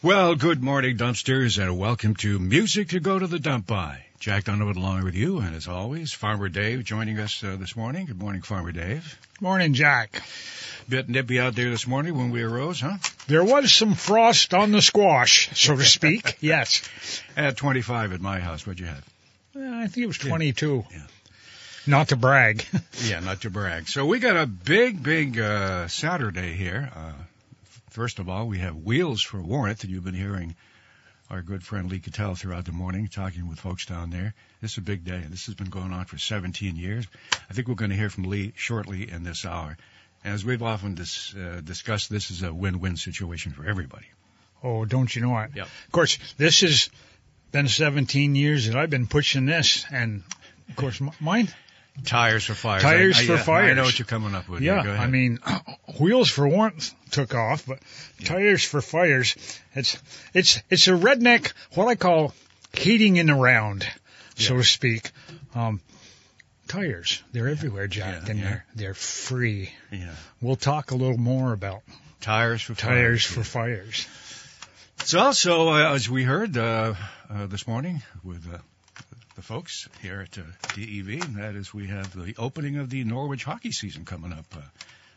Well, good morning, dumpsters, and welcome to Music to Go to the Dump By. Jack Donovan along with you, and as always, Farmer Dave joining us uh, this morning. Good morning, Farmer Dave. Morning, Jack. Bit nippy out there this morning when we arose, huh? There was some frost on the squash, so to speak. yes. At 25 at my house. What'd you have? Uh, I think it was 22. Yeah. Not to brag. Yeah, not to brag. So we got a big, big uh, Saturday here. Uh, first of all, we have Wheels for Warmth, and you've been hearing our good friend Lee Kittell throughout the morning talking with folks down there. This is a big day. And this has been going on for 17 years. I think we're going to hear from Lee shortly in this hour. As we've often dis, uh, discussed, this is a win-win situation for everybody. oh, don't you know it? Yep. Of course, this has been 17 years that I've been pushing this, and of course, m- mine. Tires for fires. Tires I, I, for yeah, I know what you're coming up with. Yeah, I mean, wheels for warmth took off, but tires for fires. It's it's it's a redneck what I call heating in the round, so Yeah. to speak. Um, tires, they're everywhere, Jack, Yeah, and yeah. they're they're free. yeah. We'll talk a little more about Tires for tires fires. for fires. It's also, uh, as we heard uh, uh, this morning with uh, the folks here at uh, DEV, and that is we have the opening of the Norwich hockey season coming up uh,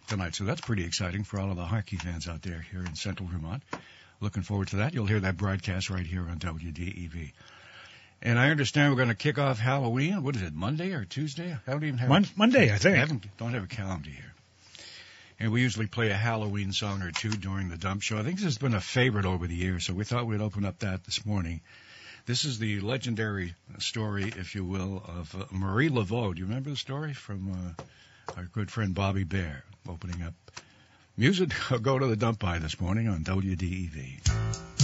tonight. So that's pretty exciting for all of the hockey fans out there here in central Vermont. Looking forward to that. You'll hear that broadcast right here on WDEV. And I understand we're going to kick off Halloween. What is it, Monday or Tuesday? I don't even have Mon- Monday, I I think. haven't, don't have a calendar here. And we usually play a Halloween song or two during the dump show. I think this has been a favorite over the years, so we thought we'd open up that this morning. This is the legendary story, if you will, of uh, Marie Laveau. Do you remember the story from uh, our good friend Bobby Bare opening up music? Go to the dump by this morning on WDEV.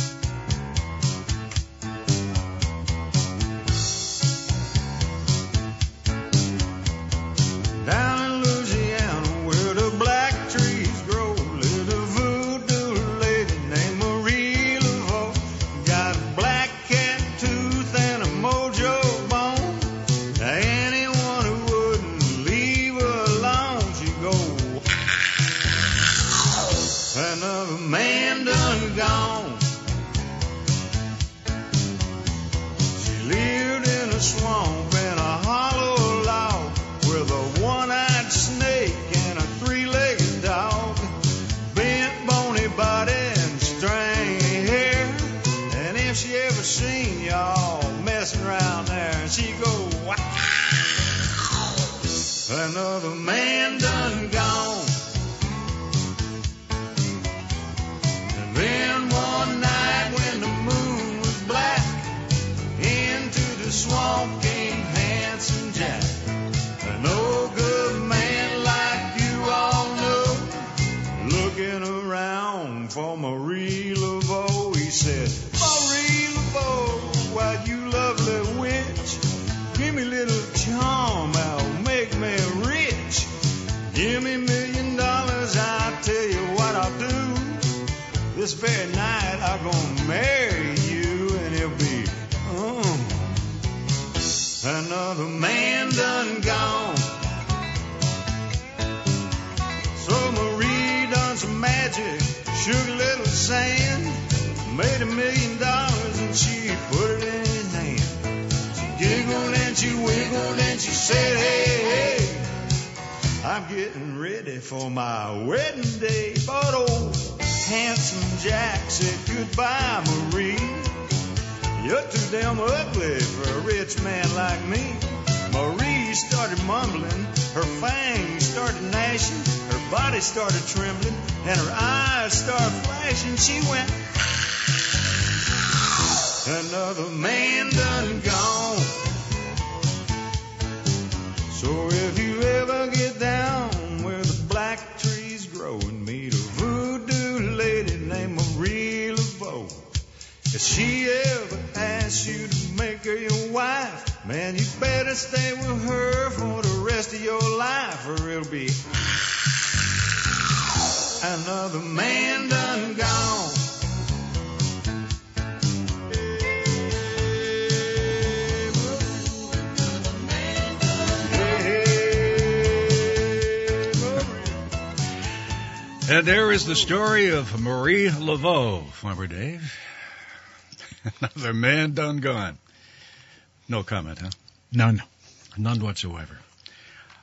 Man another man done gone. So Marie done some magic, shook a little sand, made a million dollars and she put it in his hand. She giggled and she wiggled and she said, hey, hey, I'm getting ready for my wedding day. But old handsome Jack said goodbye, Marie. You're too damn ugly for a rich man like me. Marie started mumbling, her fangs started gnashing, her body started trembling, and her eyes started flashing. She went, Another man done gone. So if you ever get down where the black trees grow if she ever asks you to make her your wife, man, you better stay with her for the rest of your life, or it'll be another man done gone. And there is the story of Marie Laveau, Farmer Dave. Another man done gone. No comment, huh? None. None whatsoever.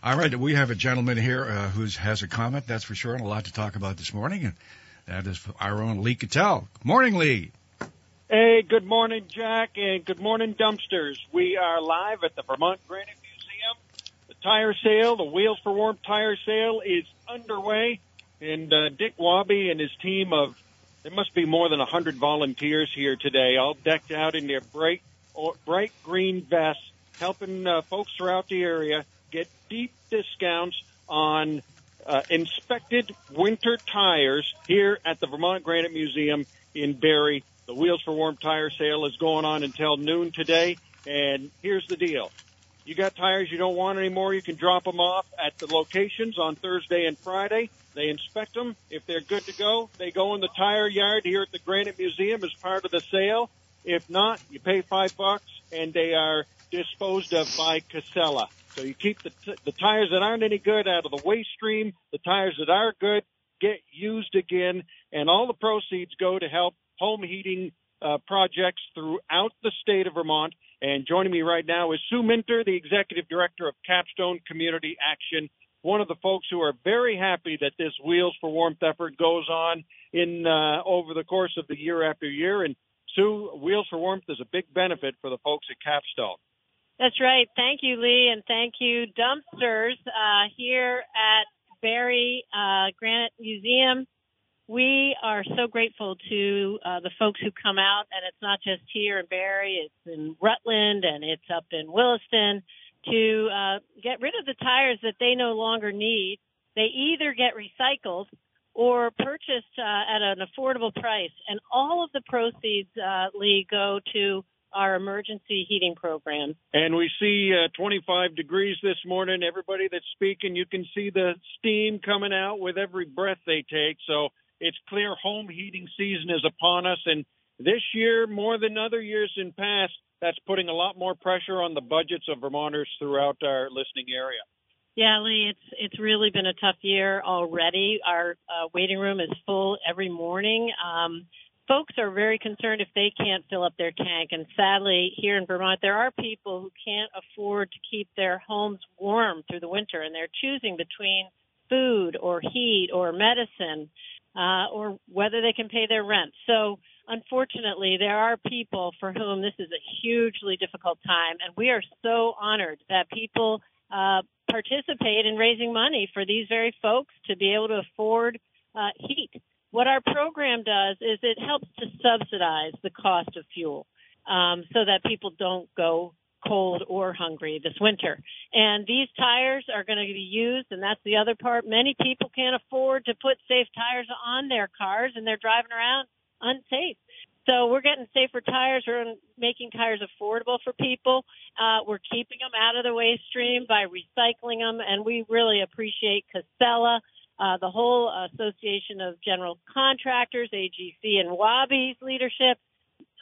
All right, we have a gentleman here uh, who has a comment, that's for sure, and a lot to talk about this morning. And that is our own Lee Kittell. Morning, Lee. Hey, good morning, Jack, and good morning, dumpsters. We are live at the Vermont Granite Museum. The tire sale, the Wheels for Warmth tire sale, is underway, and uh, Dick Wabi and his team of there must be more than a hundred volunteers here today, all decked out in their bright, bright green vests, helping uh, folks throughout the area get deep discounts on uh, inspected winter tires here at the Vermont Granite Museum in Barre. The Wheels for Warmth tire sale is going on until noon today. And here's the deal. You got tires you don't want anymore, you can drop them off at the locations on Thursday and Friday. They inspect them. If they're good to go, they go in the tire yard here at the Granite Museum as part of the sale. If not, you pay five bucks and they are disposed of by Casella. So you keep the, t- the tires that aren't any good out of the waste stream. The tires that are good get used again, and all the proceeds go to help home heating uh, projects throughout the state of Vermont. And joining me right now is Sue Minter, the executive director of Capstone Community Action one of the folks who are very happy that this Wheels for Warmth effort goes on in uh, over the course of the year after year. And Sue, Wheels for Warmth is a big benefit for the folks at Capstone. That's right. Thank you, Lee, and thank you, Dumpsters, uh, here at Barre uh, Granite Museum. We are so grateful to uh, the folks who come out, and it's not just here in Barre, it's in Rutland and it's up in Williston to uh, get rid of the tires that they no longer need. They either get recycled or purchased uh, at an affordable price, and all of the proceeds, uh, Lee, go to our emergency heating program. And we see uh, 25 degrees this morning. Everybody that's speaking, you can see the steam coming out with every breath they take. So it's clear home heating season is upon us. And this year, more than other years in past, that's putting a lot more pressure on the budgets of Vermonters throughout our listening area. Yeah, Lee, it's it's really been a tough year already. Our uh, waiting room is full every morning. Um, folks are very concerned if they can't fill up their tank, and sadly, here in Vermont, there are people who can't afford to keep their homes warm through the winter, and they're choosing between food or heat or medicine, uh, or whether they can pay their rent. So unfortunately, there are people for whom this is a hugely difficult time, and we are so honored that people uh, participate in raising money for these very folks to be able to afford uh, heat. What our program does is it helps to subsidize the cost of fuel um, so that people don't go cold or hungry this winter. And these tires are going to be used, and that's the other part. Many people can't afford to put safe tires on their cars, and they're driving around unsafe. So we're getting safer tires. We're making tires affordable for people. Uh, we're keeping them out of the waste stream by recycling them, and we really appreciate Casella, uh, the whole Association of General Contractors, AGC, and Wabi's leadership.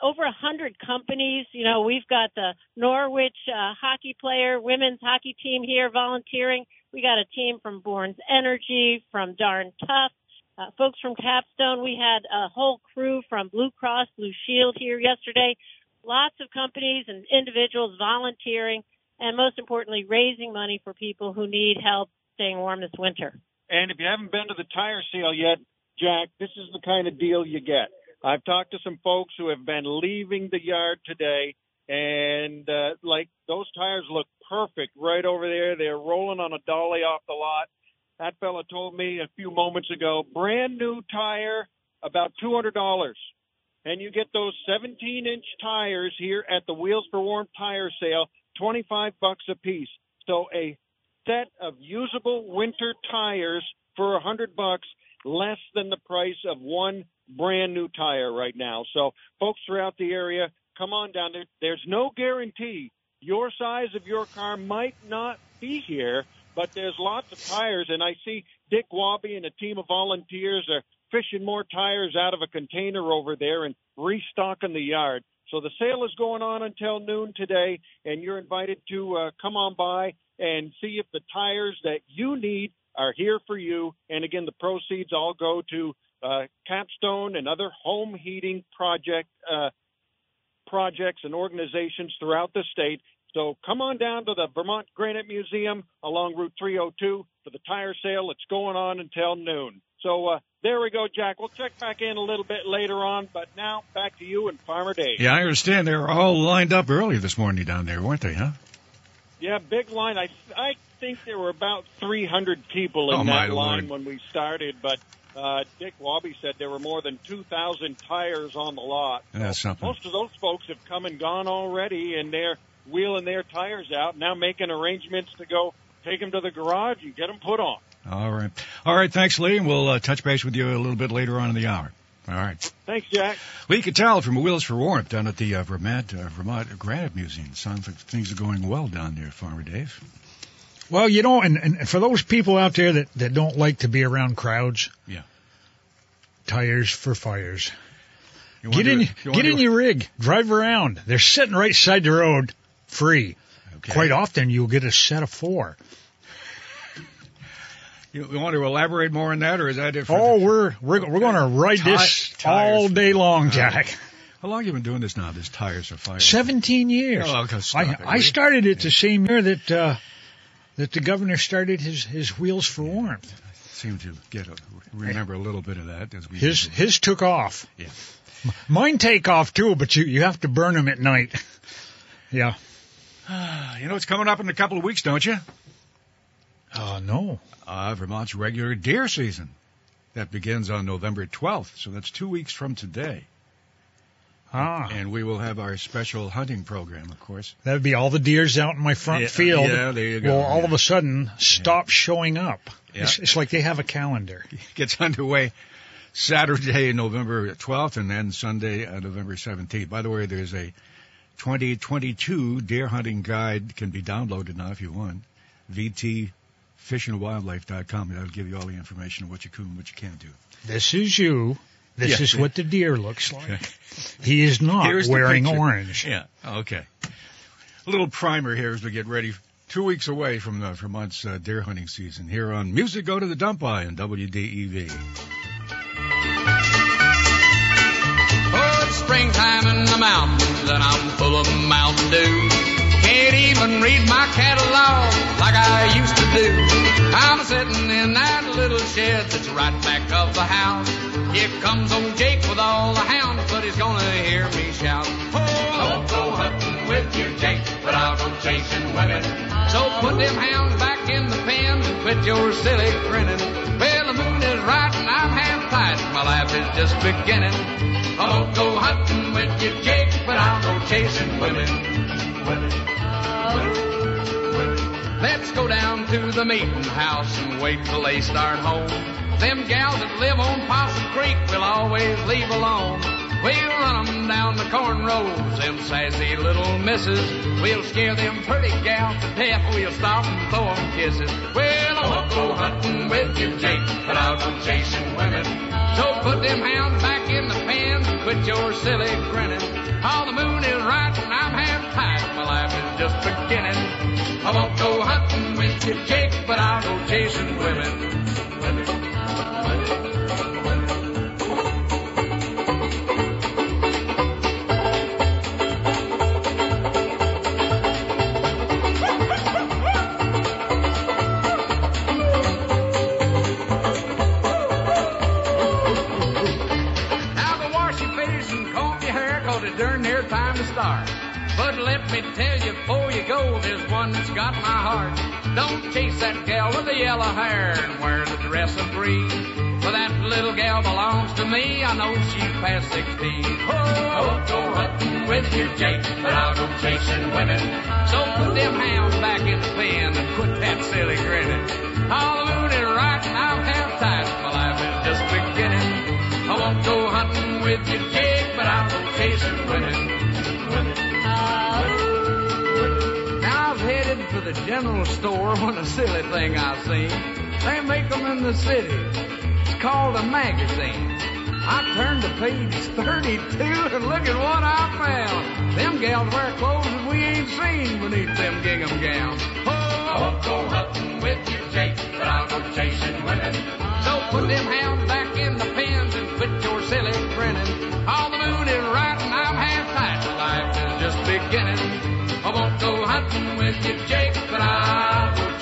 Over a hundred companies. You know, we've got the Norwich uh, hockey player, women's hockey team here volunteering. We got a team from Bournes Energy, from Darn Tough, uh, folks from Capstone. We had a whole crew from Blue Cross Blue Shield here yesterday. Lots of companies and individuals volunteering, and most importantly, raising money for people who need help staying warm this winter. And if you haven't been to the tire sale yet, Jack, this is the kind of deal you get. I've talked to some folks who have been leaving the yard today, and uh, like those tires look perfect right over there. They're rolling on a dolly off the lot that fella told me a few moments ago, brand new tire, about $200. And you get those 17 inch tires here at the Wheels for Warmth tire sale, 25 bucks a piece. So a set of usable winter tires for a hundred bucks, less than the price of one brand new tire right now. So folks throughout the area, come on down there. There's no guarantee your size of your car might not be here, but there's lots of tires, and I see Dick Wabi and a team of volunteers are fishing more tires out of a container over there and restocking the yard. So the sale is going on until noon today, and you're invited to uh, come on by and see if the tires that you need are here for you. And again, the proceeds all go to uh, Capstone and other home heating project uh, projects and organizations throughout the state. So come on down to the Vermont Granite Museum along Route 302 for the tire sale. It's going on until noon. So uh, there we go, Jack. We'll check back in a little bit later on, but now back to you and Farmer Dave. Yeah, I understand they were all lined up early this morning down there, weren't they? Huh? Yeah, big line. I I think there were about 300 people in Oh, that line Lord. when we started, but uh, Dick Wabi said there were more than 2,000 tires on the lot. That's something. Most of those folks have come and gone already, and they're wheeling their tires out now, making arrangements to go take them to the garage and get them put on. All right. All right. Thanks, Lee. And we'll uh, touch base with you a little bit later on in the hour. All right. Thanks, Jack. Lee Kittell from Wheels for Warmth down at the uh, Vermont, uh, Vermont Granite Museum. Sounds like things are going well down there, Farmer Dave. Well, you know, and, and for those people out there that, that don't like to be around crowds, Yeah. tires for fires. You Get in, do- you get in your rig, drive around. They're sitting right side the road, free. Okay. Quite often, you'll get a set of four. You, want to elaborate more on that, or is that it? For Oh, the- we're we're we're going to ride Ti- this all day long, Jack. right. How long have you been doing this now? This tires are fire. Seventeen years. Oh, okay, I it, I started it the same year that uh, that the governor started his his wheels for warmth. I Seem to get a, remember a little bit of that as we. His his took off. Yeah. Mine take off too, but you you have to burn them at night. yeah. You know, it's coming up in a couple of weeks, don't you? Oh no. Uh, Vermont's regular deer season. That begins on November 12th, so that's two weeks from today. Ah, And we will have our special hunting program, of course. that'd be all the deers out in my front Yeah, field. yeah, there you go, Will all yeah. of a sudden stop showing up. Yeah. It's, it's like they have a calendar. It Gets underway Saturday, November 12th, and then Sunday, uh, November 17th. By the way, there's a 2022 deer hunting guide can be downloaded now if you want. VTFishandWildlife.com. That'll give you all the information on what you can and what you can't do. This is you. This is what the deer looks like. He is not Here's wearing orange. Yeah. Okay. A little primer here as we get ready. Two weeks away from the Vermont's uh, deer hunting season here on Music Go to the Dump Eye on WDEV. It's springtime in the mountains and I'm full of Mountain Dew. Can't even read my catalog like I used to do. I'm sitting in that little shed that's right back of the house. Here comes old Jake with all the hounds, but he's gonna hear me shout. Oh, I won't go hunting with you, Jake, but I'll go chasing women. So put them hounds back in the pen and quit your silly grinning. Well, tight. My life is just beginning. I won't go hunting with you, Jake, but I'll go chasing women. Women. Let's go down to the meeting house and wait till they start home. Them gals that live on Possum Creek will always leave alone. We'll run 'em down the corn rows, them sassy little misses. We'll scare them pretty gals to death. We'll stop and throw 'em kisses. Well, I won't go hunting with you, Jake, but I'll go chasing women. So put them hounds back in the pen and quit your silly grinning. Oh, the moon is right and I'm half tight. My life is just beginning. I won't go hunting with you, Jake, but I'll go chasing women. Women. Now start. But let me tell you before you go, there's one that's got my heart. Don't chase that gal with the yellow hair and wear the dress of green. For that little gal belongs to me, I know she's past 16. Oh, won't go hunting with you, Jake, but I'll go chasing women. So put them hounds back in the pen and quit that silly grinning. The moon right and I'm half tight, my life is just beginning. I won't go hunting with you, Jake, but I'll go chasing. Women. The general store when a silly thing I seen. They make them in the city. It's called a magazine. I turned to page 32 and look at what I found. Them gals wear clothes that we ain't seen beneath them gingham gowns. Oh, I won't go hunting with you, Jake, but I'll go chasing women. So put them hounds back in the pens and quit your silly grinning. All the moon is right and I'm half tight. Life beginning. I won't go hunting with you, Jake, but I'll go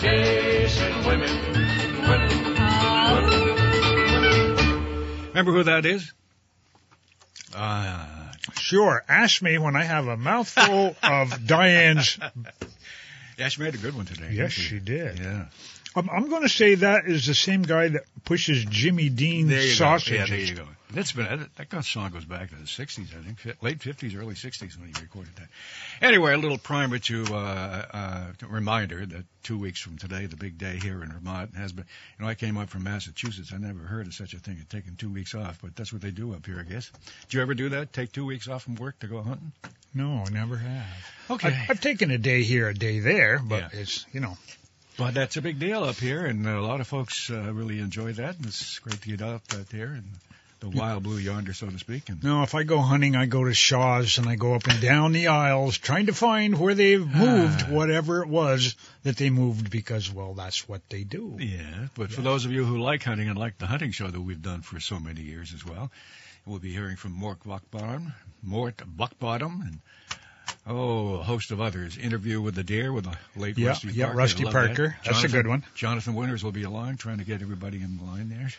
chasing women. Women, women. Remember who that is? Uh, Sure. Ask me when I have a mouthful of Diane's. yeah, she made a good one today. Yes, she did. Yeah. I'm, I'm going to say that is the same guy that pushes Jimmy Dean sausages. go. Yeah, there you go. That's been that, that got- song goes back to the '60s, I think, late '50s, early '60s when he recorded that. Anyway, a little primer to uh, uh, reminder that two weeks from today, the big day here in Vermont has been. You know, I came up from Massachusetts. I never heard of such a thing as taking two weeks off, but that's what they do up here, I guess. Did you ever do that? Take two weeks off from work to go hunting? No, I never have. Okay. I've, I've taken a day here, a day there, but Yeah. it's, you know, But that's a big deal up here, and a lot of folks uh, really enjoy that. And it's great to get out uh, there and the wild blue yonder, so to speak. And no, if I go hunting, I go to Shaw's and I go up and down the aisles trying to find where they've moved Ah. whatever it was that they moved because, well, that's what they do. Yeah, but for those of you who like hunting and like the hunting show that we've done for so many years as well, we'll be hearing from Mort Buckbottom, Mort Buckbottom, and oh, a host of others. Interview with the deer with the late Yeah, Rusty yeah, Parker. Rusty love that. Parker. That's a good one. Jonathan Winters will be along trying to get everybody in line there.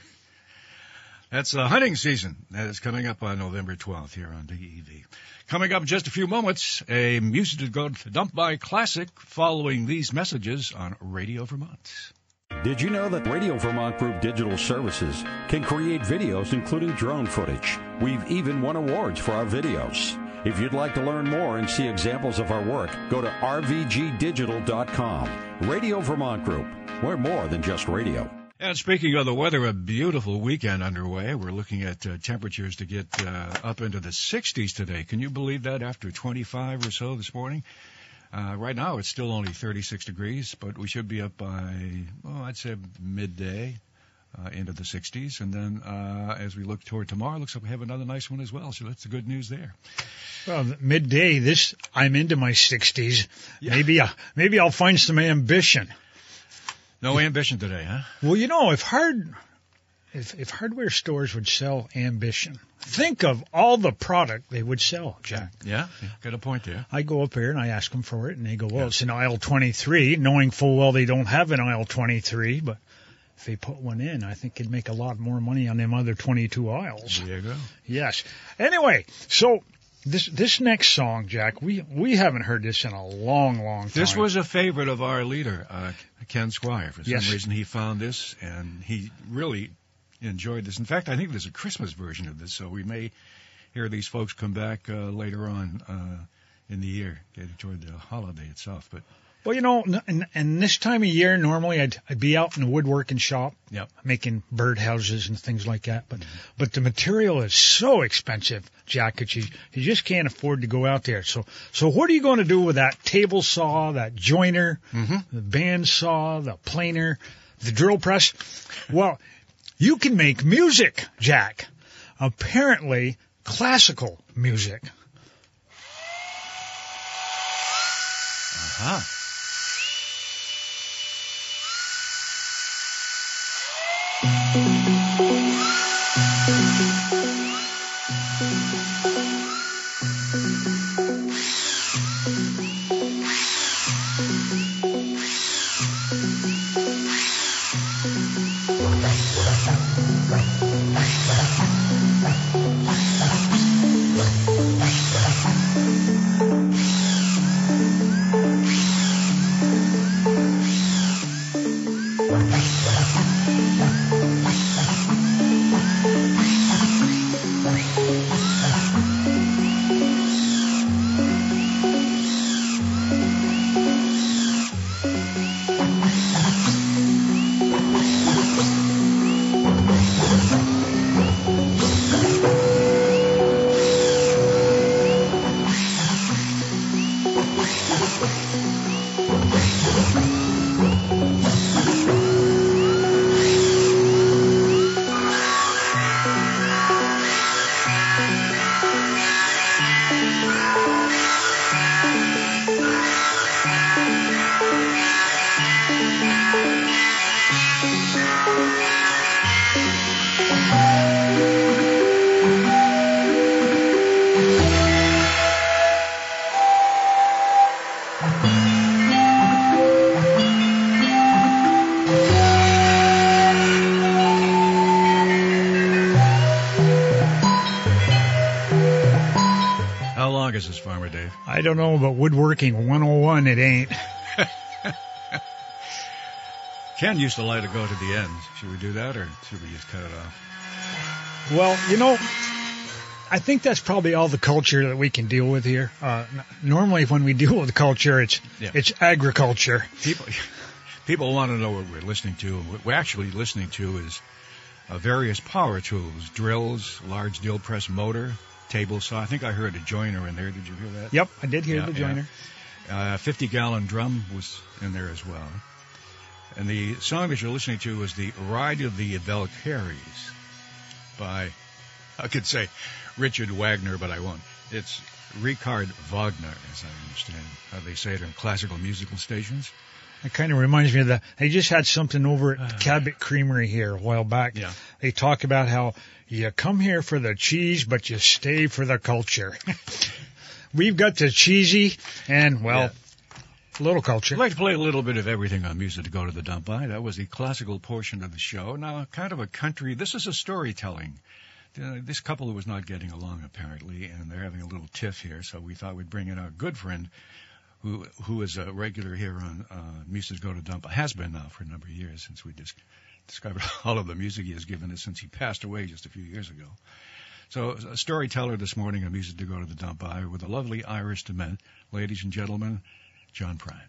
That's uh, hunting season. That is coming up on November 12th here on DEV. Coming up in just a few moments, a music to go dump by classic following these messages on Radio Vermont. Did you know that Radio Vermont Group Digital Services can create videos including drone footage? We've even won awards for our videos. If you'd like to learn more and see examples of our work, go to rvgdigital.com. Radio Vermont Group. We're more than just radio. And speaking of the weather, a beautiful weekend underway. We're looking at uh, temperatures to get uh, up into the 60s today. Can you believe that after 25 or so this morning? Uh, right now it's still only 36 degrees, but we should be up by, well, I'd say midday uh, into the 60s. And then uh, as we look toward tomorrow, looks like we have another nice one as well. So that's the good news there. Well, midday, this, I'm into my 60s. Yeah. Maybe, I, maybe I'll find some ambition. No ambition today, huh? Well, you know, if hard, if, if hardware stores would sell ambition, think of all the product they would sell, Jack. Yeah, got a point there. I go up here and I ask them for it, and they go, "Well, it's in aisle 23," knowing full well they don't have an aisle 23. But if they put one in, I think it'd make a lot more money on them other 22 aisles. There you go. Yes. Anyway, so this this next song, Jack, we we haven't heard this in a long, long time. This was a favorite of our leader, uh, Ken Squire. For some Yes. reason, he found this and he really enjoyed this. In fact, I think there's a Christmas version of this, so we may hear these folks come back uh, later on uh, in the year, getting toward the holiday itself. But Well, you know, and, and this time of year, normally I'd, I'd be out in the woodworking shop Yep. making birdhouses and things like that. But but the material is so expensive, Jack, that you you just can't afford to go out there. So so what are you going to do with that table saw, that joiner, the band saw, the planer, the drill press? Well, you can make music, Jack. Apparently, classical music. ah, How I don't know, but woodworking 101 it ain't. Ken used to like to go to the end. Should we do that, or should we just cut it off? Well, you know, I think that's probably all the culture that we can deal with here. Uh, normally, when we deal with culture, it's Yeah. it's agriculture. People, people want to know what we're listening to. and What we're actually listening to is uh, various power tools, drills, large drill press motor, table saw. I think I heard a joiner in there. Did you hear that? Yep, I did hear Yeah, the yeah. joiner. Uh, 50 gallon drum was in there as well. And the song that you're listening to is the Ride of the Valkyries by, I could say Richard Wagner, but I won't. It's Richard Wagner, as I understand how they say it in classical musical stations. It kind of reminds me of that. They just had something over at the Cabot Creamery here a while back. Yeah. They talk about how you come here for the cheese, but you stay for the culture. We've got the cheesy and well, little culture. I'd like to play a little bit of everything on music to go to the dump by. That was the classical portion of the show. Now, kind of a country. This is a storytelling. This couple was not getting along apparently, and they're having a little tiff here. So we thought we'd bring in our good friend, who who is a regular here on uh, Music to Go to Dump. Has been now for a number of years since we just discovered all of the music he has given us since he passed away just a few years ago. So a storyteller this morning on Music to Go to the Dump by with a lovely Irish dement, ladies and gentlemen, John Prine.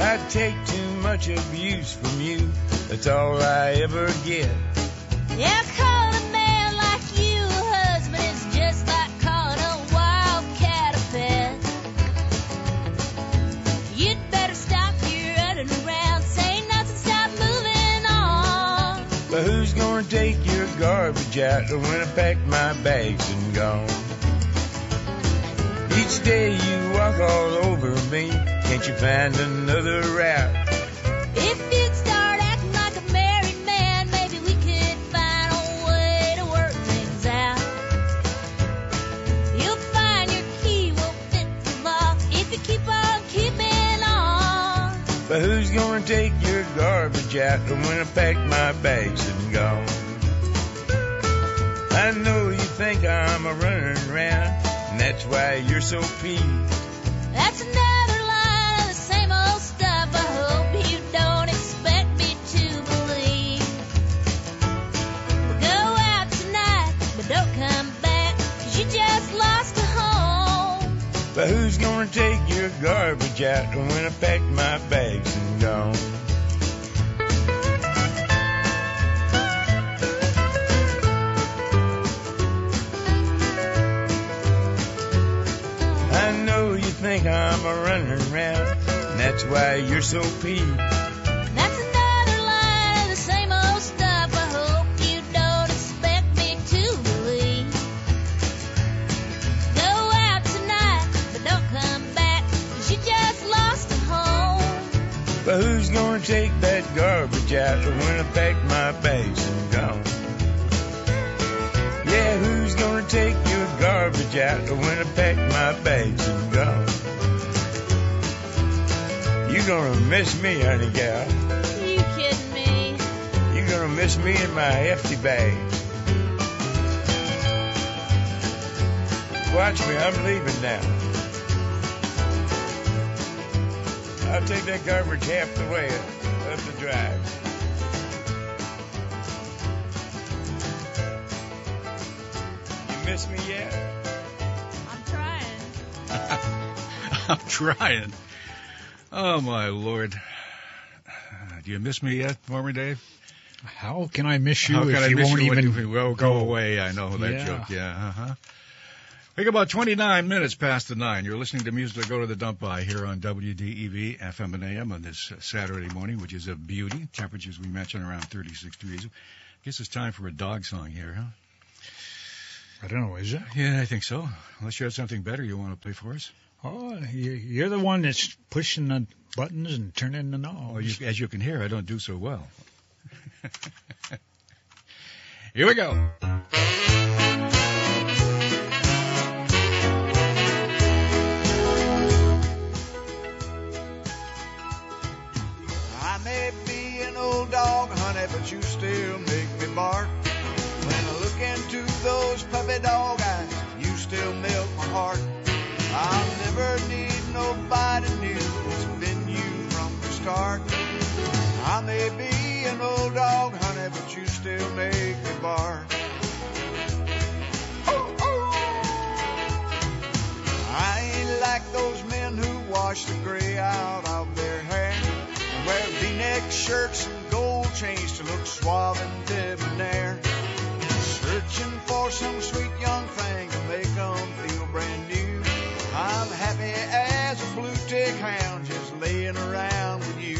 I take too much abuse from you. That's all I ever get. Yeah, out when I pack my bags and gone? Each day you walk all over me. Can't you find another route? If you'd start acting like a married man, maybe we could find a way to work things out. You'll find your key won't fit the lock if you keep on keeping on. But who's gonna take your garbage out when I pack my bags and gone? I know you think I'm a running around, and that's why you're so peeved. That's another line of the same old stuff. I hope you don't expect me to believe. We'll go out tonight, but don't come back, 'cause you just lost a home. But who's gonna take your garbage out when I pack my bags and gone? A running around, and that's why you're so peeved. That's another line of the same old stuff. I hope you don't expect me to believe. Go out tonight, but don't come back, 'cause you just lost a home. But who's gonna take that garbage out when I pack my bags and gone? Yeah, who's gonna take your garbage out when I pack my bags and gone? You gonna miss me, honey gal. You kidding me? You're gonna miss me in my hefty bag. Watch me, I'm leaving now. I'll take that garbage half the way up, up the drive. You miss me yet? I'm trying. I'm trying. Oh my lord. Do you miss me yet, Farmer Dave? How can I miss you How if can I you miss won't you when even you will go go? away? I know that Yeah. joke. Yeah. Uh-huh. We got about 29 minutes past the nine. You're listening to music to go to the dump by here on WDEV FM and AM on this Saturday morning, which is a beauty. Temperatures we mentioned around 36 degrees. I Guess it's time for a dog song here, huh? I don't know, is it? Yeah, I think so. Unless you have something better you want to play for us. Oh, you- you're the one that's pushing the buttons and turning the knobs. Well, you, as you can hear, I don't do so well. Here we go. I may be an old dog, honey, but you still puppy dog eyes, you still melt my heart. I'll never need nobody new. It's been you from the start. I may be an old dog, honey, but you still make me bark. I ain't like those men who wash the gray out of their hair and wear V-neck shirts and gold chains to look suave and debonair. Searching for some sweet young thing to make 'em feel brand new. I'm happy as a blue tick hound just laying around with you.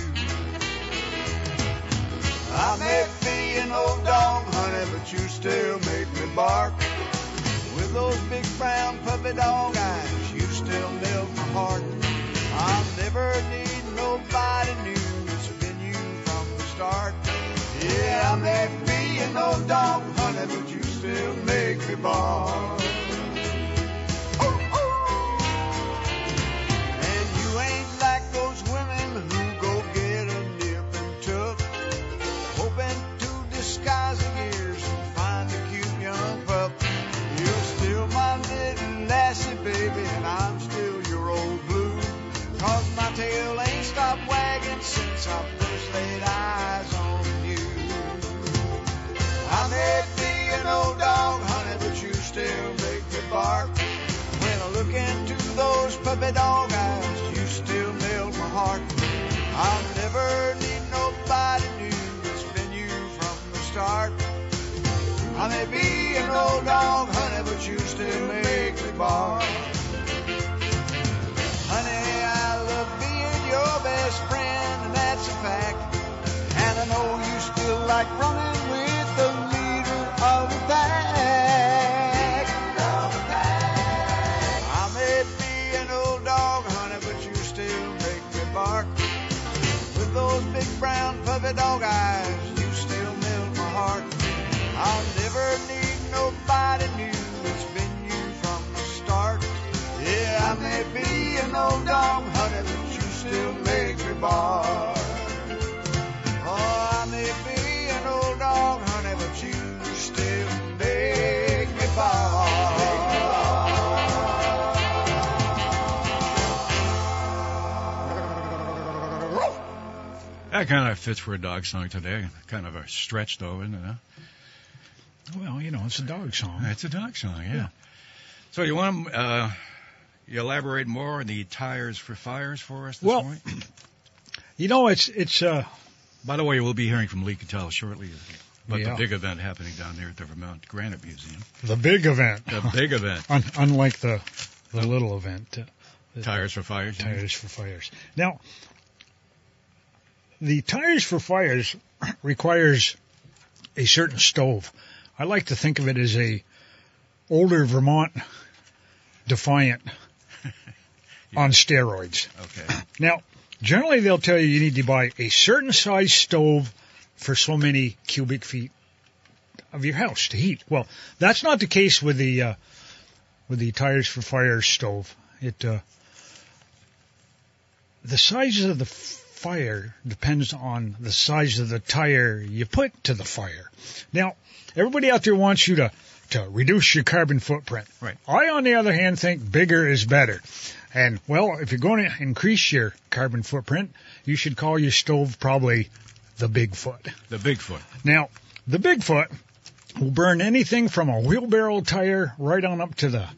I may be an old dog, honey, but you still make me bark. With those big brown puppy dog eyes, you still melt my heart. I'll never need nobody new. It's been you from the start. Yeah, I may be an old dog, honey, but you still make me bark. And you ain't like those women who go get a nip and tuck, hoping to disguise the years and find a cute young pup. You're still my little lassie, baby, and stole your old boo my tail ain't stop waggin' since I'm still your old bark. When I look into those puppy dog eyes, you still melt my heart. I'll never need nobody new. It's been you from the start. I may be an old dog, honey, but you still make me bark. Honey, I love being your best friend, and that's a fact. And I know you still like running puppy dog eyes, you still melt my heart. I'll never need nobody new. It's been you from the start. Yeah, I may be an old dog, honey, but you still make me bark. That kind of fits for a dog song today. Kind of a stretch, though, isn't it? Huh? Well, you know, it's a dog song. It's a dog song, yeah. So you want to uh, you elaborate more on the tires for fires for us this Well, morning? You know, it's it's uh By the way, we'll be hearing from Lee Kittell shortly about Yeah. the big event happening down there at the Vermont Granite Museum. the big event. The big event, Un- unlike the the little event. Uh, Tires for Fires. Tires for fires. Now, the tires for fires requires a certain stove. I like to think of it as a older Vermont Defiant on steroids. Okay. Now, generally they'll tell you you need to buy a certain size stove for so many cubic feet of your house to heat. Well, that's not the case with the uh, with the tires for fire stove. It uh, the sizes of the fire depends on the size of the tire you put to the fire. Now, everybody out there wants you to to reduce your carbon footprint. Right. I, on the other hand, think bigger is better. And well, if you're going to increase your carbon footprint, you should call your stove probably the Bigfoot. The Bigfoot. Now, the Bigfoot will burn anything from a wheelbarrow tire right on up to the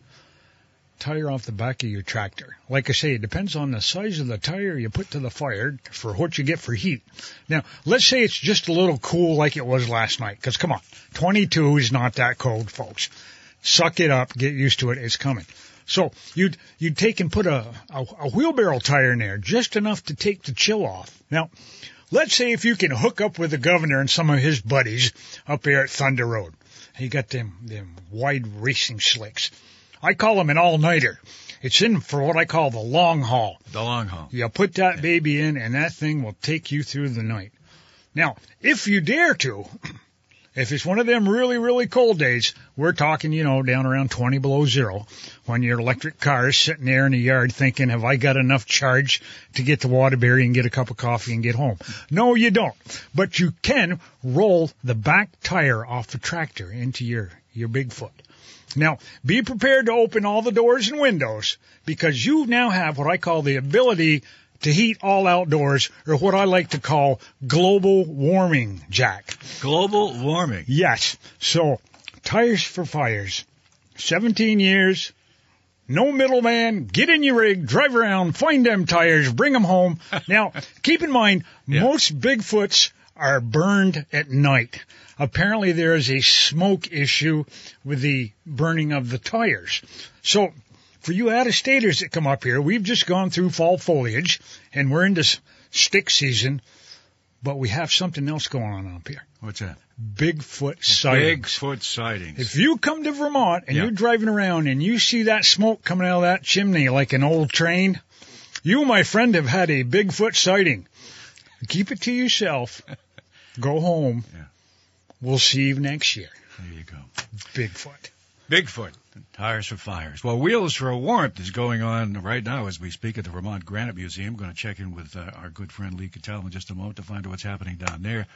tire off the back of your tractor. Like I say, it depends on the size of the tire you put to the fire for what you get for heat. Now, let's say it's just a little cool like it was last night, because come on, 22 is not that cold, folks. Suck it up, get used to it, it's coming. So you'd you'd take and put a, a, a wheelbarrow tire in there, just enough to take the chill off. Now, let's say if you can hook up with the governor and some of his buddies up there at Thunder Road. He got them them wide racing slicks. I call them an all-nighter. It's in for what I call the long haul. The long haul. You put that baby in and that thing will take you through the night. Now, if you dare to, If it's one of them really, really cold days, we're talking, you know, down around 20 below zero when your electric car is sitting there in the yard thinking, have I got enough charge to get to Waterbury and get a cup of coffee and get home? No, you don't. But you can roll the back tire off the tractor into your, your Bigfoot. Now, be prepared to open all the doors and windows because you now have what I call the ability to heat all outdoors or what I like to call global warming, Jack. Global warming. Yes. So, tires for fires. 17 years. No middleman. Get in your rig, drive around, find them tires, bring them home. Now, keep in mind, Yeah. most Bigfoots are burned at night. Apparently there is a smoke issue with the burning of the tires. So, for you out-of-staters that come up here, we've just gone through fall foliage and we're into stick season, but we have something else going on up here. What's that? Bigfoot sightings. Bigfoot sightings. If you come to Vermont and you're driving around and you see that smoke coming out of that chimney like an old train, you, my friend, have had a Bigfoot sighting. Keep it to yourself. Go home. Yeah. We'll see you next year. there you go. Bigfoot. Bigfoot. Tires for fires. Well, Wheels for Warmth is going on right now as we speak at the Vermont Granite Museum. going to check in with uh, our good friend Lee Kittell in just a moment to find out what's happening down there.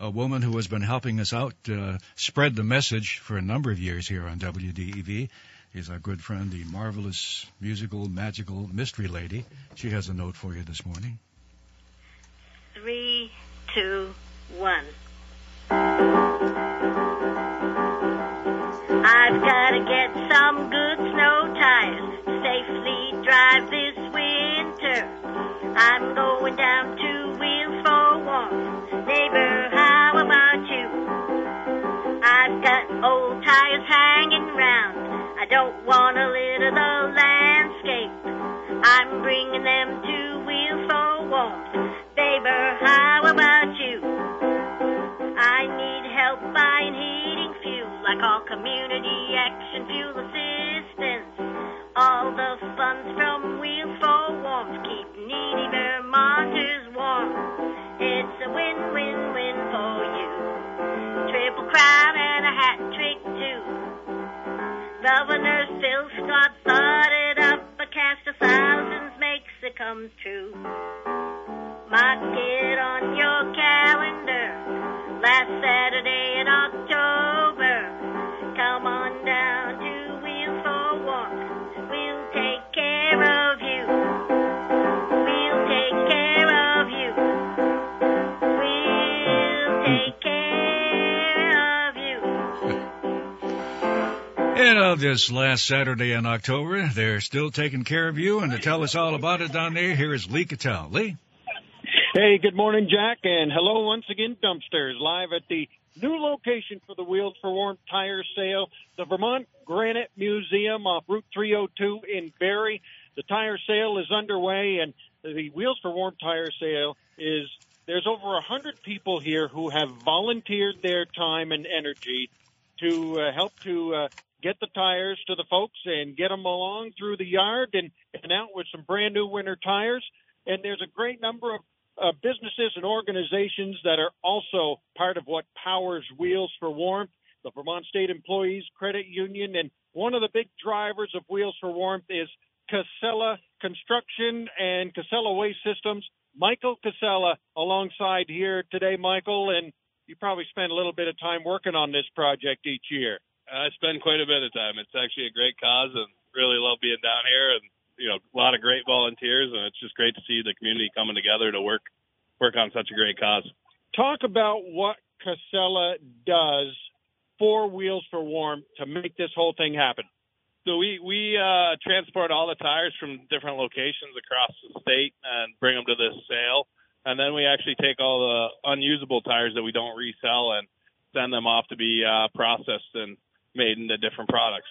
A woman who has been helping us out uh, spread the message for a number of years here on WDEV is our good friend, the marvelous musical, magical mystery lady. She has a note for you this morning. Three, two, one. I've got to get some good snow tires to safely drive this winter. I'm going down to Wheels for Warmth. Neighbor, how about you? I've got old tires hanging round. I don't want to litter the landscape. I'm bringing them to Wheels for Warmth. Buying heating fuel. I call community action fuel assistance. All the funds from Wheels for Warmth keep needy Vermonters warm. It's a win-win-win for you. Triple crown and a hat trick too. Governor Phil Scott thought it up. A cast of thousands makes it come true. Mark it on your. Last Saturday in October. Come on down to Wheels for Warmth. We'll take care of you. We'll take care of you. We'll take care of you. And uh, this last Saturday in October, they're still taking care of you. And to tell us all about it down there, here is Lee Kittell. Lee? Hey, good morning, Jack, and hello once again, Dumpsters, live at the new location for the Wheels for Warmth tire sale, the Vermont Granite Museum off Route 302 in Barre. The tire sale is underway, and the Wheels for Warmth tire sale is there's over a hundred people here who have volunteered their time and energy to uh, help to uh, get the tires to the folks and get them along through the yard and, and out with some brand new winter tires. And there's a great number of uh, businesses and organizations that are also part of what powers Wheels for Warmth, the Vermont State Employees Credit Union. And one of the big drivers of Wheels for Warmth is Casella Construction and Casella Waste Systems. Michael Casella alongside here today, Michael, and you probably spend a little bit of time working on this project each year. I spend quite a bit of time. It's actually a great cause and really love being down here and you know, a lot of great volunteers and it's just great to see the community coming together to work work on such a great cause. Talk about what Casella does for Wheels for Warmth to make this whole thing happen. So we we uh, transport all the tires from different locations across the state and bring them to this sale, and then we actually take all the unusable tires that we don't resell and send them off to be uh, processed and made into different products.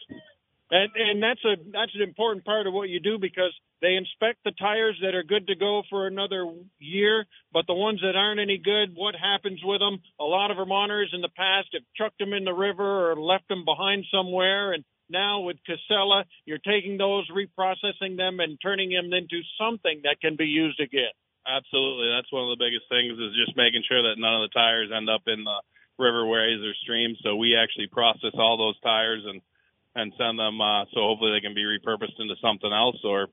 And and that's a that's an important part of what you do because they inspect the tires that are good to go for another year, but the ones that aren't any good, what happens with them? A lot of Vermonters in the past have chucked them in the river or left them behind somewhere, and now with Casella, you're taking those, reprocessing them, and turning them into something that can be used again. Absolutely, that's one of the biggest things is just making sure that none of the tires end up in the riverways or streams. So we actually process all those tires and and send them. Uh, so hopefully they can be repurposed into something else or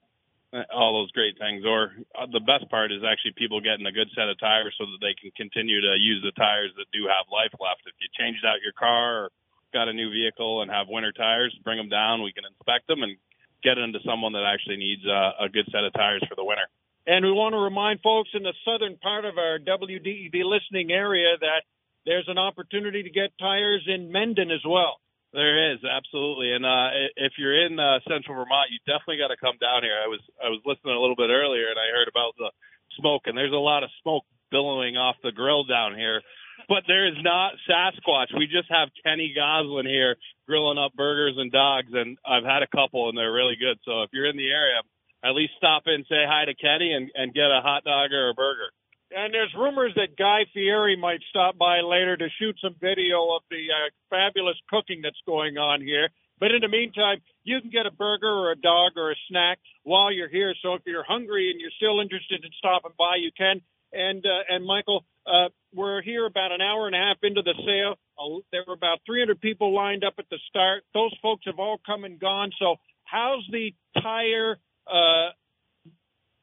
uh, all those great things. Or uh, the best part is actually people getting a good set of tires so that they can continue to use the tires that do have life left. If you changed out your car or got a new vehicle and have winter tires, bring them down. We can inspect them and get into someone that actually needs uh, a good set of tires for the winter. And we want to remind folks in the southern part of our WDEV listening area that there's an opportunity to get tires in Mendon as well. There is absolutely, and uh, if you're in uh, Central Vermont, you definitely got to come down here. I was I was listening a little bit earlier, and I heard about the smoke, and there's a lot of smoke billowing off the grill down here. But there is not Sasquatch. We just have Kenny Goslin here grilling up burgers and dogs, and I've had a couple, and they're really good. So if you're in the area, at least stop in, say hi to Kenny, and, and get a hot dog or a burger. And there's rumors that Guy Fieri might stop by later to shoot some video of the uh, fabulous cooking that's going on here. But in the meantime, you can get a burger or a dog or a snack while you're here. So if you're hungry and you're still interested in stopping by, you can. And uh, and Michael, uh, we're here about an hour and a half into the sale. Uh, there were about 300 people lined up at the start. Those folks have all come and gone. So how's the tire? Uh,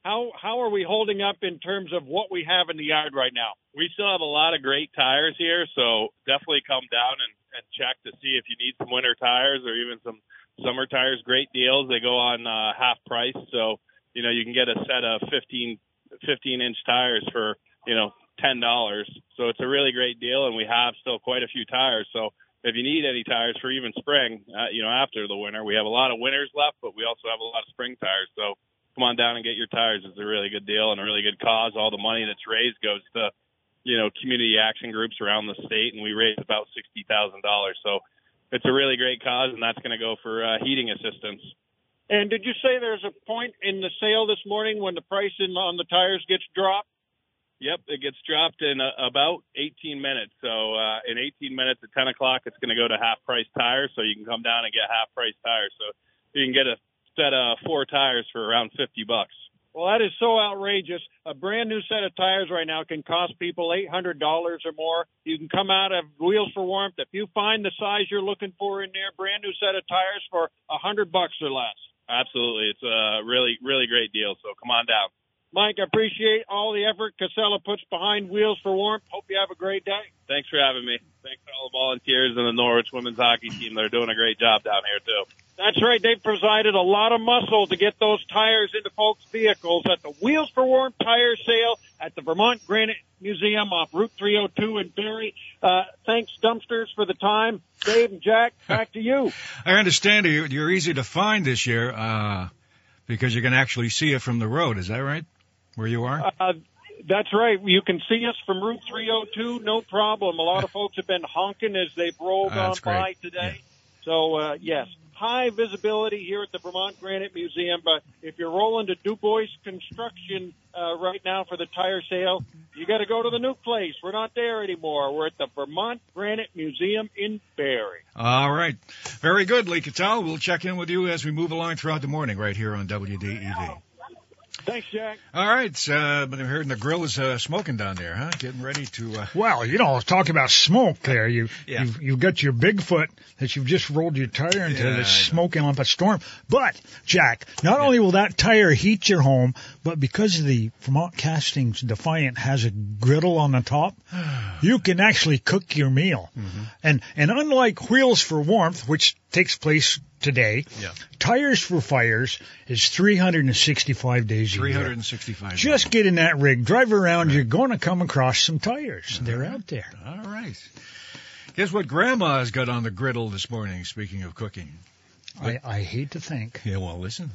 how how are we holding up in terms of what we have in the yard right now? we still have a lot of great tires here, so definitely come down and, and check to see if you need some winter tires or even some summer tires. Great deals. They go on uh, half price, so you know you can get a set of 15, 15 inch tires for you know ten dollars. So it's a really great deal, and we have still quite a few tires. So if you need any tires for even spring, uh, you know after the winter, we have a lot of winters left, but we also have a lot of spring tires. So come on down and get your tires. It's a really good deal and a really good cause. All the money that's raised goes to you know, community action groups around the state, and we raised about sixty thousand dollars. So it's a really great cause, and that's going to go for uh, heating assistance. And did you say there's a point in the sale this morning when the price in, on the tires gets dropped? Yep, it gets dropped in uh, about 18 minutes. So uh, in 18 minutes at 10 o'clock, it's going to go to half price tires. So you can come down and get half price tires. So you can get a set of four tires for around 50 bucks. Well, that is so outrageous. A brand new set of tires right now can cost people $800 or more. You can come out of Wheels for Warmth. If you find the size you're looking for in there, brand new set of tires for a 100 bucks or less. Absolutely, it's a really really great deal. So come on down. Mike, I appreciate all the effort Casella puts behind Wheels for Warmth. Hope you have a great day. Thanks for having me. Thanks to all the volunteers and the Norwich women's hockey team. They're doing a great job down here too. That's right. They've provided a lot of muscle to get those tires into folks' vehicles at the Wheels for Warmth tire sale at the Vermont Granite Museum off Route 302 in Barre. Uh, thanks, dumpsters, for the time. Dave and Jack, back to you. I understand you- you're easy to find this year uh, because you can actually see it from the road. Is that right? Where you are? Uh, that's right. You can see us from Route 302, no problem. A lot of folks have been honking as they've rolled on by great. today. So, uh, yes, high visibility here at the Vermont Granite Museum. But if you're rolling to Du Bois Construction uh, right now for the tire sale, you got to go to the new place. We're not there anymore. We're at the Vermont Granite Museum in Barre. All right. Very good, Lee Kittell. We'll check in with you as we move along throughout the morning right here on WDEV. Thanks, Jack. All right. Uh, but I'm hearing the grill is uh, smoking down there, huh? Getting ready to. Uh, Well, you know, talk about smoke there. You, Yeah. you've, you've got your Bigfoot that you've just rolled your tire into Yeah, I that's smoking up a storm. But, Jack, not only will that tire heat your home, but because the Vermont Castings Defiant has a griddle on the top, you can actually cook your meal. Mm-hmm. And, and unlike Wheels for Warmth, which takes place today, Yeah. Tires for Fires is 365 days a year. 365. Just get in that rig, drive around, you're going to come across some tires. They're out there. All right. Guess what Grandma's got on the griddle this morning, speaking of cooking? I, I hate to think. Yeah, well, listen.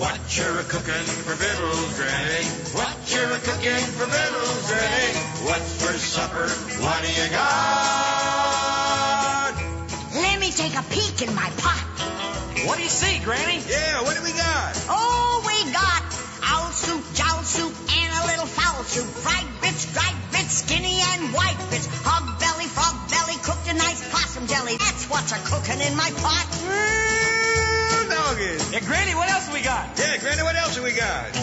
What you're cooking for victuals, Granny? What you're cooking for victuals, Granny? What's for supper? What do you got? Let me take a peek in my pot. What do you see, Granny? Yeah, what do we got? Oh, we got owl soup, jowl soup, and a little fowl soup. Fried bits, dried bits, skinny and white bits. Hog belly, frog belly, cooked in nice possum jelly. That's what's a cooking in my pot. Mm is. Yeah, Granny, what else we got? Yeah, Granny, what else we got?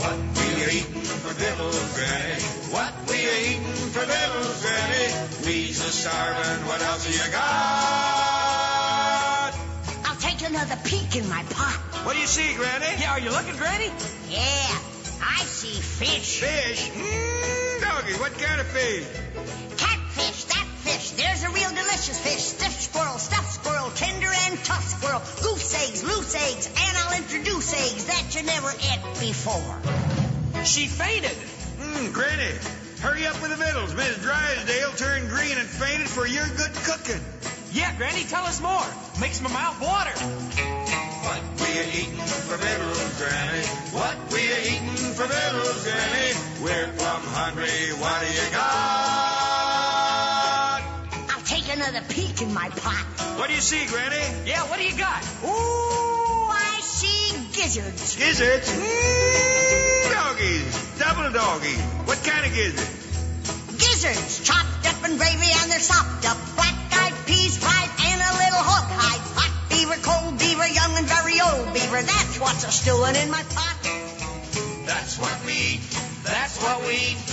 What we are eating for victuals, Granny? What we are eating for victuals, Granny? We's a starving. What else have you got? I'll take another peek in my pot. What do you see, Granny? Yeah, are you looking, Granny? Yeah, I see fish. Fish? Mmm, doggy, what kind of fish? Catfish, that fish. There's a real delicious fish. Stiff squirrel, stuffed squirrel, tender and tough squirrel. Goose eggs, loose eggs, and I'll introduce eggs that you never ate before. She fainted. Mmm, Granny, hurry up with the victuals. Miss Drysdale turned green and fainted for your good cooking. Yeah, Granny, tell us more. Makes my mouth water. What we a eating for victuals, Granny? What we a eating for victuals, Granny? In my pot. What do you see, Granny? Yeah, what do you got? Ooh, I see gizzards. Gizzards? Mmm, doggies. Double doggies. What kind of gizzard? Gizzards, chopped up in gravy and they're sopped up. Black-eyed peas fried and a little hog hide. Hot beaver, cold beaver, young and very old beaver. That's what's a stewing in my pot. That's what we eat. That's what we eat.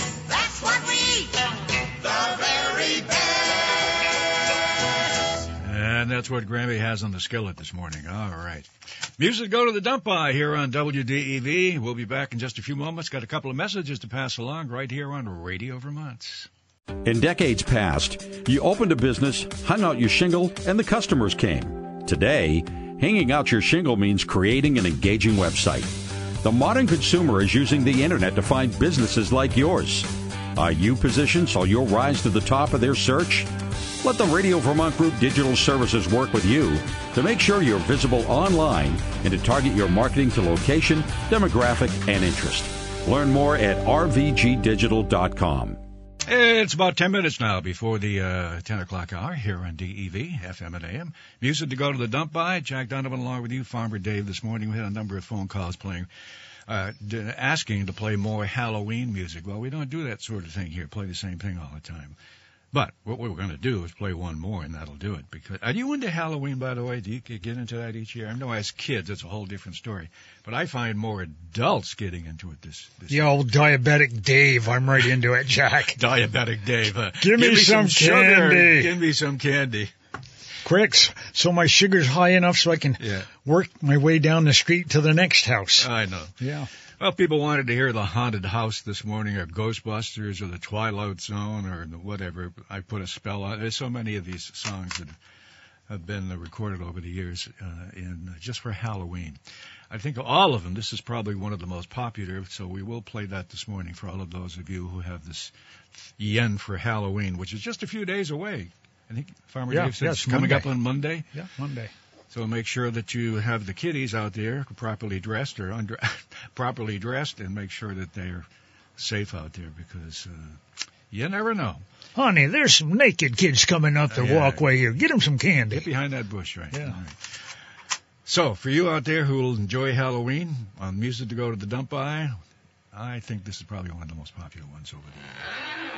That's what Grammy has on the skillet this morning. All right. Music go to the dump by here on WDEV. We'll be back in just a few moments. Got a couple of messages to pass along right here on Radio Vermont. In decades past, you opened a business, hung out your shingle, and the customers came. Today, hanging out your shingle means creating an engaging website. The modern consumer is using the internet to find businesses like yours. Are you positioned so you'll rise to the top of their search? Let the Radio Vermont Group Digital Services work with you to make sure you're visible online and to target your marketing to location, demographic, and interest. Learn more at rvgdigital.com. It's about 10 minutes now before the uh, 10 o'clock hour here on DEV, FM and AM. Music to go to the dump by. Jack Donovan along with you, Farmer Dave, this morning. We had a number of phone calls playing, uh, asking to play more Halloween music. Well, we don't do that sort of thing here, play the same thing all the time. But what we're going to do is play one more, and that'll do it. Because are you into Halloween, by the way? Do you get into that each year? I know as kids, it's a whole different story. But I find more adults getting into it this. this The old diabetic Dave. I'm right into it, Jack. Diabetic Dave. Uh, Give me some sugar. candy. Give me some candy. Quick, so my sugar's high enough so I can Yeah. work my way down the street to the next house. I know. Yeah. Well, people wanted to hear the haunted house this morning, or Ghostbusters, or the Twilight Zone, or whatever. I put a spell on. There's so many of these songs that have been recorded over the years, uh, in just for Halloween. I think all of them, this is probably one of the most popular. So we will play that this morning for all of those of you who have this yen for Halloween, which is just a few days away. I think Farmer Yeah, Dave yeah, it's it's coming Monday. up on Monday. Yeah, Monday. So make sure that you have the kiddies out there properly dressed or under properly dressed, and make sure that they're safe out there because uh, you never know. Honey, there's some naked kids coming up the Yeah. walkway here. Get them some candy. Get behind that bush, right? Yeah. Right. So for you out there who will enjoy Halloween on music to go to the dump by, I think this is probably one of the most popular ones over there.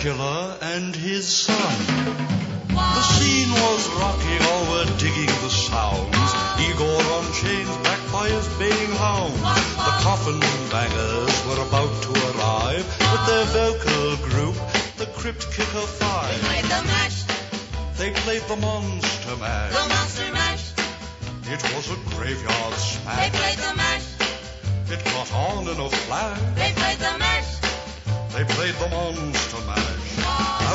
Dracula, and his son. The scene was rocking, all were digging the sounds. Igor on chains, backed by his baying hounds. The coffin bangers were about to arrive with their vocal group, the Crypt Kicker Five. They played the mash, They played the Monster Mash. the monster mash. It was a graveyard smash. They played the mash, It caught on in a flash. they played the mash. They played the Monster Mash.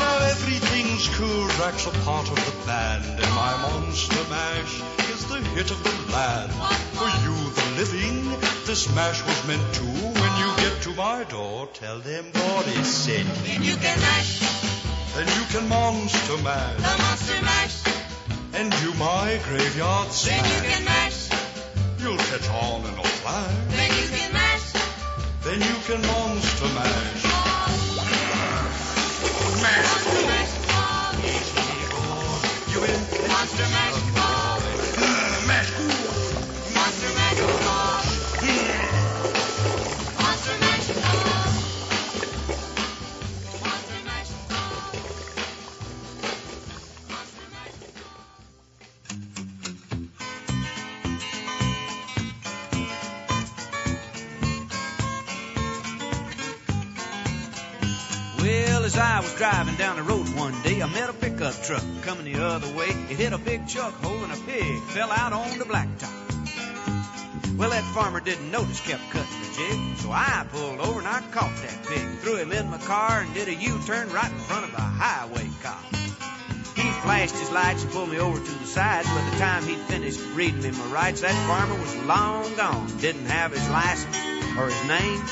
Now everything's cool. Drax a part of the band, and my Monster Mash is the hit of the land. For you, the living, this mash was meant to. When you get to my door, tell them what is said. Then you can mash, Then you can Monster mash. the monster mash. and do my graveyard Then you can mash, You'll catch on in a flash. then you can mash. Then you can Monster Mash. Monster mash, monster. Mash. Pickup truck coming the other way. It hit a big chuck holding a pig, fell out on the blacktop. Well, that farmer didn't notice, kept cutting the jig. So I pulled over and I caught that pig, threw him in my car and did a U-turn right in front of a highway cop. He flashed his lights and pulled me over to the side. By the time he'd finished reading me my rights, that farmer was long gone. Didn't have his license or his name.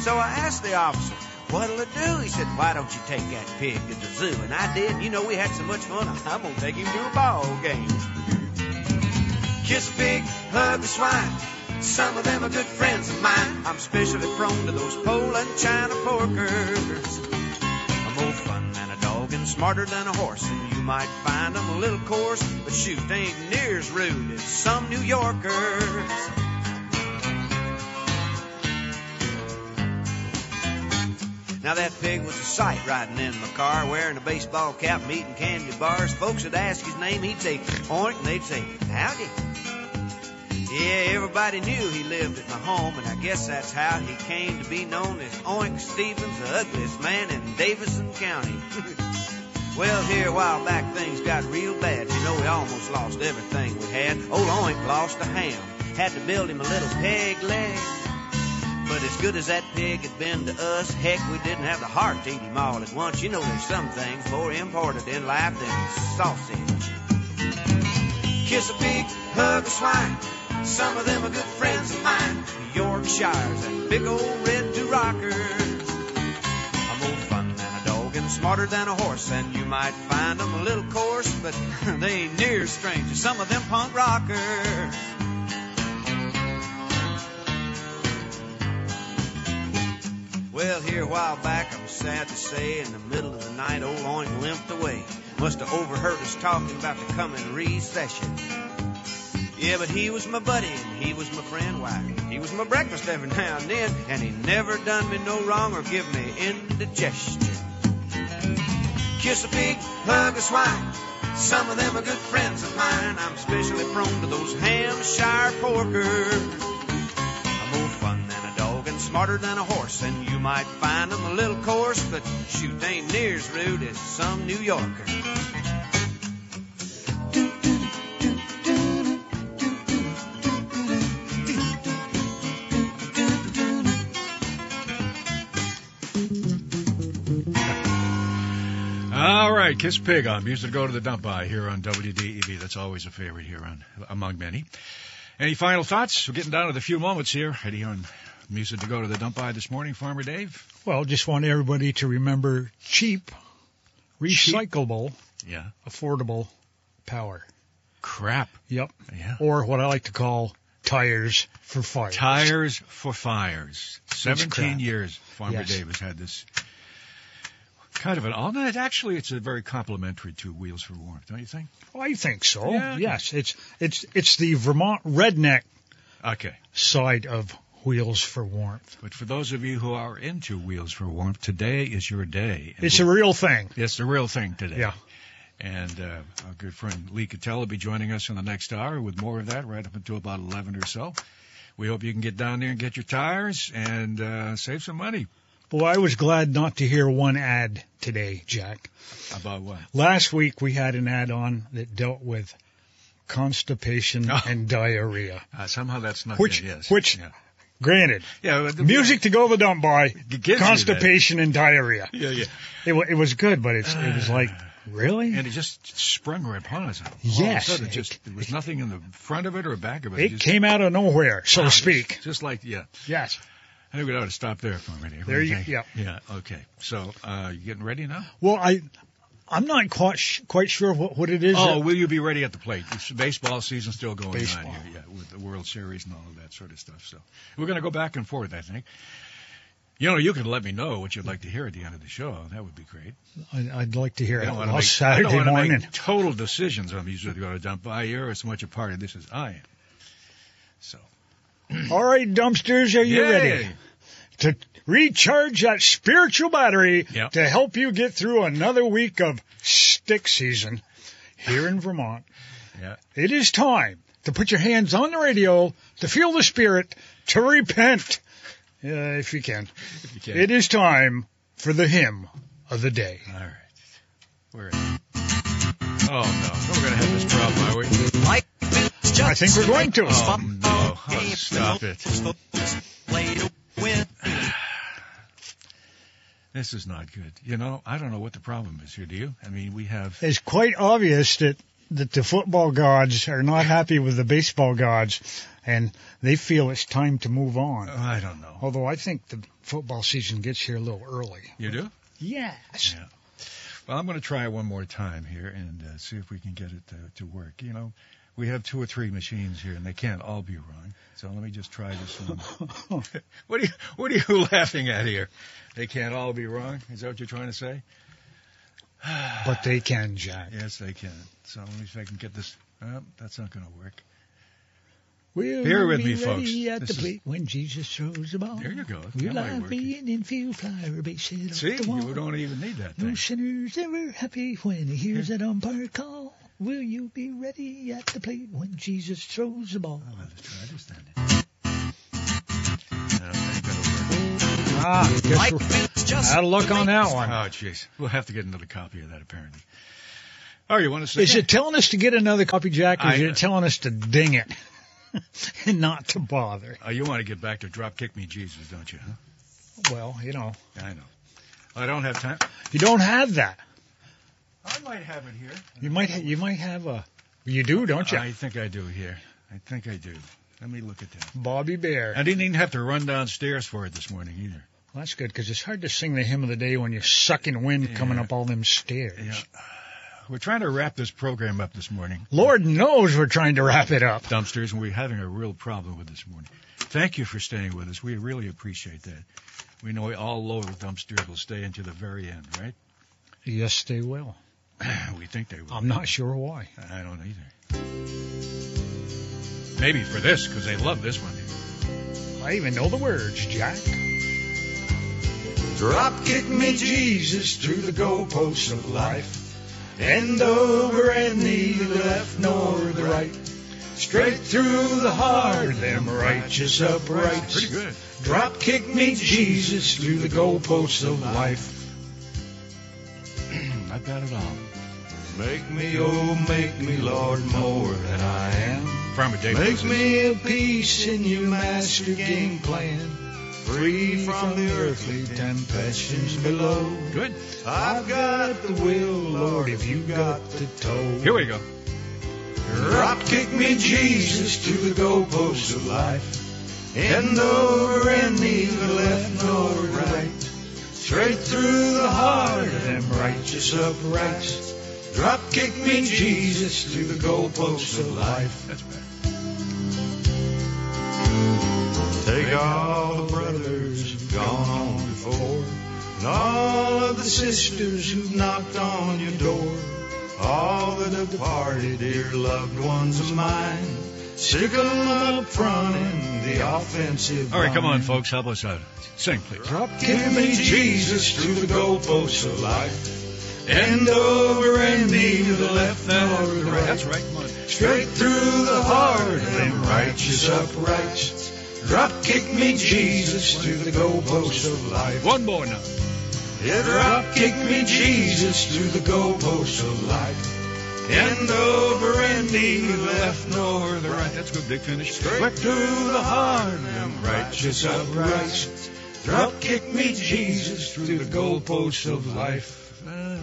So I asked the officer, what'll it do? He said, why don't you take that pig to the zoo? And I did. You know, we had so much fun. I'm going to take him to a ball game. Kiss a pig, hug a swine. Some of them are good friends of mine. I'm especially prone to those Poland China porkers. I'm more fun than a dog and smarter than a horse. And you might find 'em a little coarse, but shoot, they ain't near as rude as some New Yorkers. Now that pig was a sight riding in my car, wearing a baseball cap, and eating candy bars. Folks would ask his name, he'd say oink, and they'd say howdy. Yeah, everybody knew he lived at my home, and I guess that's how he came to be known as Oink Stevens, the ugliest man in Davison County. well, here a while back things got real bad. You know, we almost lost everything we had. Old Oink lost a ham, had to build him a little peg leg. But as good as that pig had been to us, heck, we didn't have the heart to eat him all at once. You know, there's some things more important in life than sausage. Kiss a pig, hug a swine. Some of them are good friends of mine. Yorkshires and big old red Durockers. I'm more fun than a dog and smarter than a horse. And you might find 'em a little coarse, but they ain't near as strange some of them punk rockers. Well, here a while back, I'm sad to say, in the middle of the night, old Oink limped away. Must have overheard us talking about the coming recession. Yeah, but he was my buddy and he was my friend. Why, he was my breakfast every now and then, and he never done me no wrong or give me indigestion. Kiss a pig, hug a swine. Some of them are good friends of mine. I'm especially prone to those Hampshire porkers. Smarter than a horse, and you might find 'em a little coarse, but shoot, they ain't near as rude as some New Yorker. All right, Kiss Pig on Music to Go to the Dump By here on WDEV. That's always a favorite here on among many. Any final thoughts? We're getting down to the few moments here. Ready on Music to Go to the Dump By this morning, Farmer Dave? Well, just want everybody to remember cheap, recyclable, Yeah. affordable power. Crap. Yep. Yeah. Or what I like to call tires for fires. Tires for fires. 17 years Farmer Yes. Dave has had this kind of an oh, all night. Actually, it's a very complimentary to Wheels for Warmth, don't you think? Oh, I think so. Yeah. Yes, it's it's it's the Vermont redneck Okay. side of Wheels for Warmth. But for those of you who are into Wheels for Warmth, today is your day. And It's a real thing. It's a real thing today. Yeah. And uh, our good friend Lee Kittell will be joining us in the next hour with more of that right up until about 11 or so. We hope you can get down there and get your tires and uh, save some money. Well, I was glad not to hear one ad today, Jack. About what? Last week we had an ad on that dealt with constipation Oh. and diarrhea. Uh, somehow that's not Which, good, yes. which, Yeah. Granted, Yeah, the- music to go the dump by, gives you that. constipation and diarrhea. Yeah, yeah. It, it was good, but it's, it was like, really? And it just sprung right upon us. All Yes, sudden, it it- just, there was nothing in the front of it or back of it. It just, came out of nowhere, so Wow, to speak. Just like, yeah. Yes. I think we ought to stop there for a minute. There you- yeah. Yeah, okay. So, uh, you getting ready now? Well, I, I'm not quite sh- quite sure what, what it is. Oh, that- will you be ready at the plate? It's baseball season still going Baseball. on here, yeah, with the World Series and all of that sort of stuff. So we're going to go back and forth, I think. You know, you can let me know what you'd like to hear at the end of the show. That would be great. I'd like to hear it don't want to all make, I Saturday don't morning. make total decisions on these going to dump by. You're as much a part of this as I am. So, All right, dumpsters, are you Yay. ready to recharge that spiritual battery Yep. to help you get through another week of stick season here in Vermont? Yeah. It is time to put your hands on the radio, to feel the spirit, to repent, uh, if you can. if you can. It is time for the hymn of the day. All right. Where is it? Oh, no. We're going to have this problem, are we? I think we're going to. Oh, no. Oh, stop it. This is not good. You know, I don't know what the problem is here. Do you? I mean, we have. It's quite obvious that, that the football gods are not happy with the baseball gods, and they feel it's time to move on. I don't know. Although I think the football season gets here a little early. You do? Yes. Yeah. Well, I'm going to try one more time here and uh, see if we can get it to, to work. You know, we have two or three machines here, and they can't all be wrong. So let me just try this one. what are you What are you laughing at here? They can't all be wrong. Is that what you're trying to say? But they can, Jack. Yes, they can. So let me see if I can get this. Oh, that's not going to work. We'll Bear with be me, ready folks. At This the is- plate when Jesus throws the ball. There you go. We'll That might lie work. free and infield flyer base it off See, the wall. you don't even need that Thing. No sinner's ever happy when he hears that umpire call. Will you be ready at the plate when Jesus throws the ball? Oh, let's try this then. No, that ain't gonna work. Ah, guess we're out of luck on that one. Oh, jeez. We'll have to get another copy of that, apparently. Oh, you want to say? Is it telling us to get another copy, Jack, or is I- it telling us to ding it and not to bother? Oh, you want to get back to Drop Kick Me Jesus, don't you? Huh? Well, you know, I know. I don't have time. you don't have that. I might have it here. You might ha- you might have a. You do, don't you? I think I do here. I think I do. Let me look at that. Bobby Bare. I didn't even have to run downstairs for it this morning either. Well, that's good because it's hard to sing the hymn of the day when you're sucking wind coming up all them stairs. Yeah. We're trying to wrap this program up this morning. Lord knows we're trying to wrap it up. Dumpsters, and we're having a real problem with this morning. Thank you for staying with us. We really appreciate that. We know all loyal dumpsters will stay until the very end, right? Yes, they will. we think they will. I'm not sure why. I don't either. Maybe for this, because they love this one. I even know the words, Jack. Drop kick me Jesus through the goalposts of life. End over and neither the left nor the right. Straight through the heart of them righteous uprights. Pretty good. Drop kick me Jesus through the goalposts of life. I've got it all. Make me, oh, make me, Lord, more than I am. Farmer Dave. Make me a piece in your master game plan. Free from the earthly temptations below. Good. I've got the will, Lord, if you got the toe. Here we go. Drop kick me, Jesus, to the goalposts of life. End over and neither left nor right. Straight through the heart of them righteous uprights. Drop kick me, Jesus, to the goalposts of life. Take all the brothers who've gone on before, and all of the sisters who've knocked on your door, all the departed dear loved ones of mine. Stick 'em up front in the offensive. All right, come on, folks. Help us out. Sing, please. Drop, give me Jesus to the goalposts of life. End over and knee to the left the right. That's right. On. Straight through the heart of them righteous uprights. Drop kick me Jesus to the goalposts of life. One more now. Yeah, drop kick me Jesus to the goalposts of life. End over the left nor the right. That's good. Big finish. Straight through the heart them righteous uprights. Drop kick me Jesus through the goalposts of life. I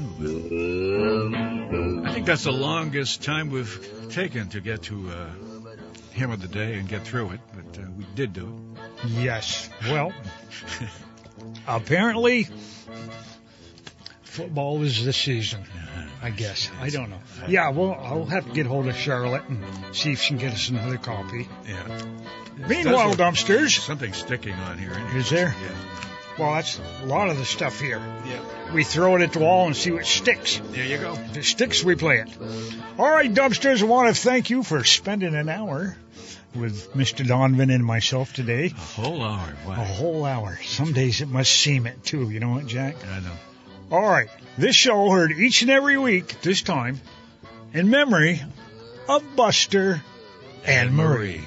think that's the longest time we've taken to get to uh, Hymn of the Day and get through it, but uh, we did do it. Yes. Well, apparently, football is the season. I guess. I don't know. Yeah, well, I'll have to get hold of Charlotte and see if she can get us another copy. Yeah. Meanwhile, dumpsters. Something sticking on here. isn't it? Is there? Yeah. Well, that's a lot of the stuff here. Yeah. We throw it at the wall and see what sticks. There you go. If it sticks, we play it. All right, dumpsters, I want to thank you for spending an hour with Mr. Donovan and myself today. A whole hour. A whole hour. Some days it must seem it too. You know what, Jack? I know. All right. This show heard each and every week, this time, in memory of Buster and Marie.